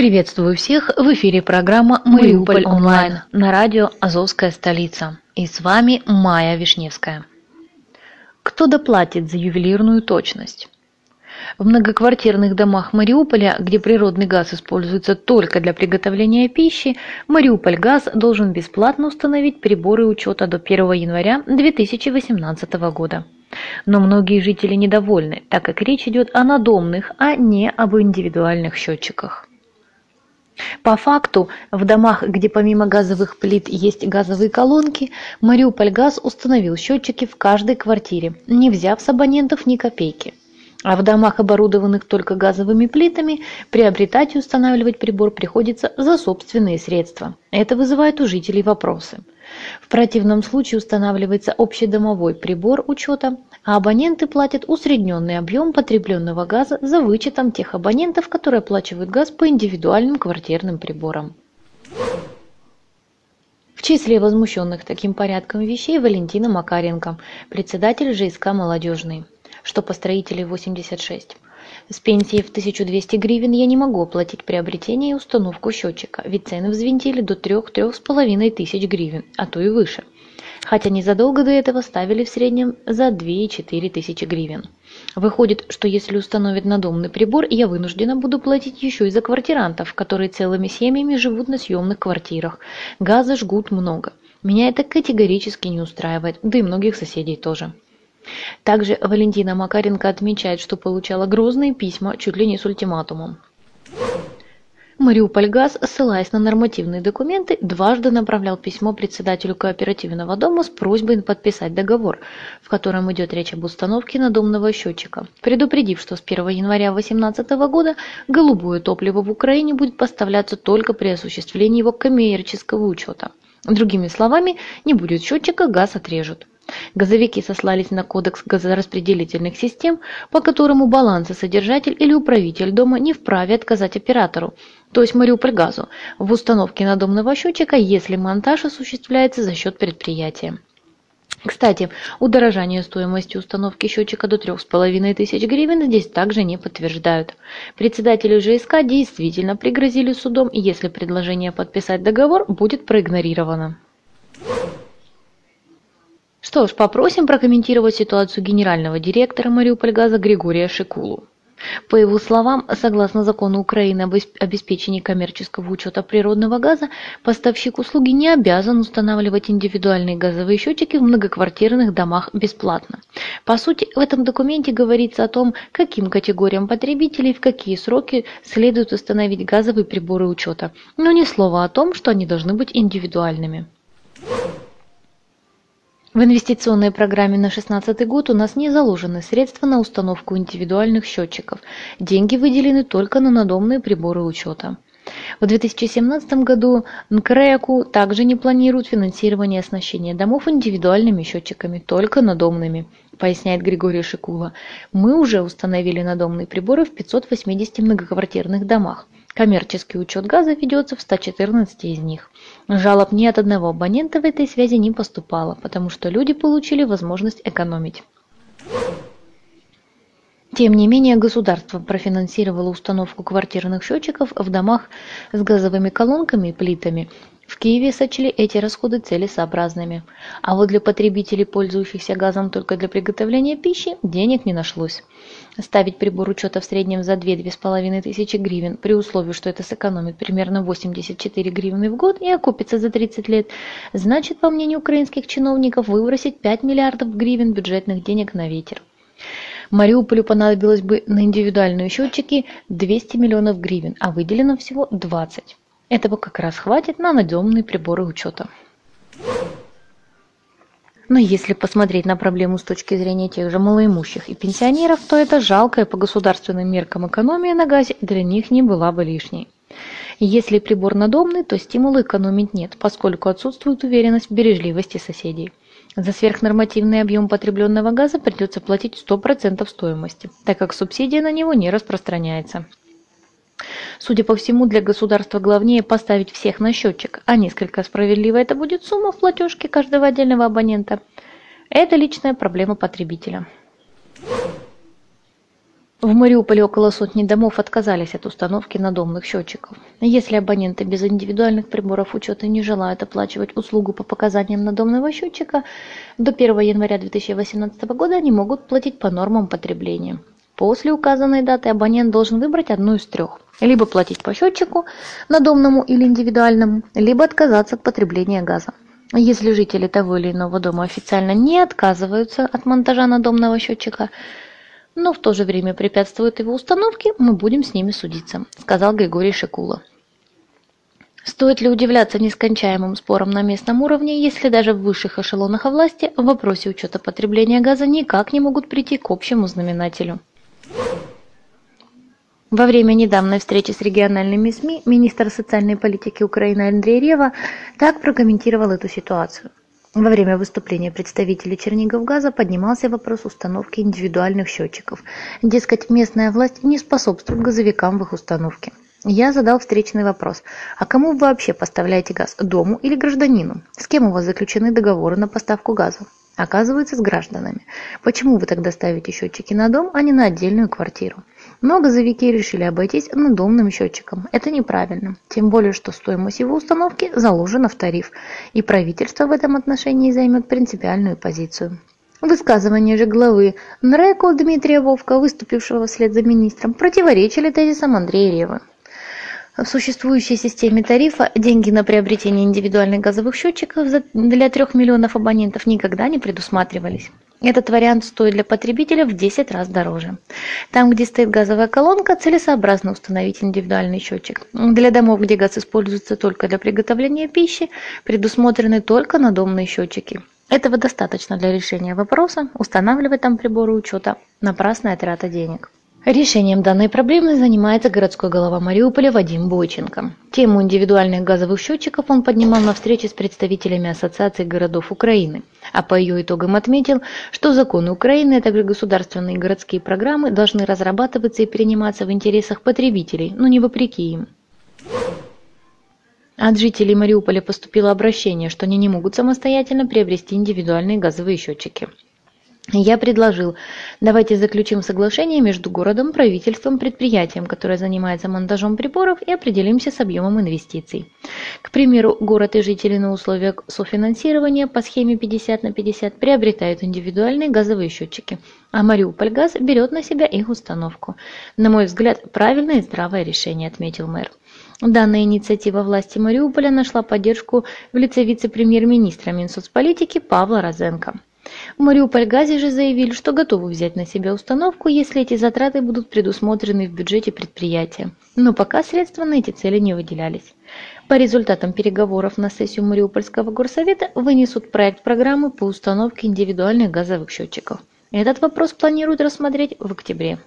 Приветствую всех! В эфире программа «Мариуполь онлайн» на радио «Азовская столица». И с вами Майя Вишневская. Кто доплатит за ювелирную точность? В многоквартирных домах Мариуполя, где природный газ используется только для приготовления пищи, Мариуполь газ должен бесплатно установить приборы учета до 1 января 2018 года. Но многие жители недовольны, так как речь идет о надомных, а не об индивидуальных счетчиках. По факту, в домах, где помимо газовых плит есть газовые колонки, Мариуполь газ установил счетчики в каждой квартире, не взяв с абонентов ни копейки. А в домах, оборудованных только газовыми плитами, приобретать и устанавливать прибор приходится за собственные средства. Это вызывает у жителей вопросы. В противном случае устанавливается общедомовой прибор учета, а абоненты платят усредненный объем потребленного газа за вычетом тех абонентов, которые оплачивают газ по индивидуальным квартирным приборам. В числе возмущенных таким порядком вещей Валентина Макаренко, председатель ЖСК «Молодежный», что по строителей 86. С пенсией в 1200 гривен я не могу оплатить приобретение и установку счетчика, ведь цены взвинтили до 3-3,5 тысяч гривен, а то и выше. Хотя незадолго до этого ставили в среднем за 2-4 тысячи гривен. Выходит, что если установят надомный прибор, я вынуждена буду платить еще и за квартирантов, которые целыми семьями живут на съемных квартирах. Газа жгут много. Меня это категорически не устраивает, да и многих соседей тоже. Также Валентина Макаренко отмечает, что получала грозные письма чуть ли не с ультиматумом. Мариупольгаз, ссылаясь на нормативные документы, дважды направлял письмо председателю кооперативного дома с просьбой подписать договор, в котором идет речь об установке надомного счетчика, предупредив, что с 1 января 2018 года голубое топливо в Украине будет поставляться только при осуществлении его коммерческого учета. Другими словами, не будет счетчика, газ отрежут. Газовики сослались на кодекс газораспределительных систем, по которому балансосодержатель или управитель дома не вправе отказать оператору, то есть Мариупольгазу, в установке надомного счетчика, если монтаж осуществляется за счет предприятия. Кстати, удорожание стоимости установки счетчика до 3500 гривен здесь также не подтверждают. Председателю ЖСК действительно пригрозили судом, если предложение подписать договор будет проигнорировано. Что ж, попросим прокомментировать ситуацию генерального директора Мариупольгаза Григория Шикулу. По его словам, согласно закону Украины об обеспечении коммерческого учета природного газа, поставщик услуги не обязан устанавливать индивидуальные газовые счетчики в многоквартирных домах бесплатно. По сути, в этом документе говорится о том, каким категориям потребителей в какие сроки следует установить газовые приборы учета, но ни слова о том, что они должны быть индивидуальными. В инвестиционной программе на 2016 год у нас не заложены средства на установку индивидуальных счетчиков. Деньги выделены только на надомные приборы учета. В 2017 году НКРЭКУ также не планирует финансирование оснащения домов индивидуальными счетчиками, только надомными, поясняет Григорий Шикула. Мы уже установили надомные приборы в 580 многоквартирных домах. Коммерческий учет газа ведется в 114 из них. Жалоб ни от одного абонента в этой связи не поступало, потому что люди получили возможность экономить. Тем не менее, государство профинансировало установку квартирных счетчиков в домах с газовыми колонками и плитами. В Киеве сочли эти расходы целесообразными. А вот для потребителей, пользующихся газом только для приготовления пищи, денег не нашлось. Ставить прибор учета в среднем за 2-2,5 тысячи гривен при условии, что это сэкономит примерно 84 гривны в год и окупится за 30 лет, значит, по мнению украинских чиновников, выбросить 5 миллиардов гривен бюджетных денег на ветер. Мариуполю понадобилось бы на индивидуальные счетчики 200 миллионов гривен, а выделено всего 20. Этого как раз хватит на надемные приборы учета. Но если посмотреть на проблему с точки зрения тех же малоимущих и пенсионеров, то это жалкая по государственным меркам экономия на газе для них не была бы лишней. Если прибор надомный, то стимула экономить нет, поскольку отсутствует уверенность в бережливости соседей. За сверхнормативный объем потребленного газа придется платить 100% стоимости, так как субсидия на него не распространяется. Судя по всему, для государства главнее поставить всех на счетчик, а несколько справедливо это будет сумма в платежке каждого отдельного абонента. Это личная проблема потребителя. В Мариуполе около сотни домов отказались от установки надомных счетчиков. Если абоненты без индивидуальных приборов учета не желают оплачивать услугу по показаниям надомного счетчика, до 1 января 2018 года они могут платить по нормам потребления. После указанной даты абонент должен выбрать одну из трех. Либо платить по счетчику, надомному или индивидуальному, либо отказаться от потребления газа. Если жители того или иного дома официально не отказываются от монтажа надомного счетчика, но в то же время препятствуют его установке, мы будем с ними судиться, сказал Григорий Шикула. Стоит ли удивляться нескончаемым спорам на местном уровне, если даже в высших эшелонах власти в вопросе учета потребления газа никак не могут прийти к общему знаменателю? Во время недавней встречи с региональными СМИ министр социальной политики Украины Андрей Рева так прокомментировал эту ситуацию. Во время выступления представителей Черниговгаза поднимался вопрос установки индивидуальных счетчиков. Дескать, местная власть не способствует газовикам в их установке. Я задал встречный вопрос. А кому вы вообще поставляете газ? Дому или гражданину? С кем у вас заключены договоры на поставку газа? Оказывается, с гражданами. Почему вы тогда ставите счетчики на дом, а не на отдельную квартиру? Но газовики решили обойтись надомным счетчиком. Это неправильно. Тем более, что стоимость его установки заложена в тариф. И правительство в этом отношении займет принципиальную позицию. Высказывание же главы НРЭКО Дмитрия Вовка, выступившего вслед за министром, противоречили тезисам Андрея Ревы. В существующей системе тарифа деньги на приобретение индивидуальных газовых счетчиков для 3 миллионов абонентов никогда не предусматривались. Этот вариант стоит для потребителя в 10 раз дороже. Там, где стоит газовая колонка, целесообразно установить индивидуальный счетчик. Для домов, где газ используется только для приготовления пищи, предусмотрены только надомные счетчики. Этого достаточно для решения вопроса, устанавливать там приборы учета – напрасная трата денег. Решением данной проблемы занимается городской голова Мариуполя Вадим Бойченко. Тему индивидуальных газовых счетчиков он поднимал на встрече с представителями Ассоциации городов Украины, а по ее итогам отметил, что законы Украины, а также государственные и городские программы должны разрабатываться и приниматься в интересах потребителей, но не вопреки им. От жителей Мариуполя поступило обращение, что они не могут самостоятельно приобрести индивидуальные газовые счетчики. Я предложил, давайте заключим соглашение между городом, правительством, предприятием, которое занимается монтажом приборов, и определимся с объемом инвестиций. К примеру, город и жители на условиях софинансирования по схеме 50 на 50 приобретают индивидуальные газовые счетчики, а Мариуполь газ берет на себя их установку. На мой взгляд, правильное и здравое решение, отметил мэр. Данная инициатива власти Мариуполя нашла поддержку в лице вице-премьер-министра Минсоцполитики Павла Розенко. В Мариупольгазе же заявили, что готовы взять на себя установку, если эти затраты будут предусмотрены в бюджете предприятия. Но пока средства на эти цели не выделялись. По результатам переговоров на сессию Мариупольского горсовета вынесут проект программы по установке индивидуальных газовых счетчиков. Этот вопрос планируют рассмотреть в октябре.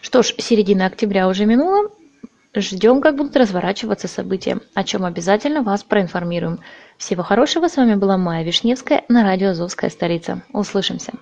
Что ж, середина октября уже минула, Ждем, как будут разворачиваться события, о чем обязательно вас проинформируем. Всего хорошего, с вами была Майя Вишневская на радио «Азовская столица». Услышимся.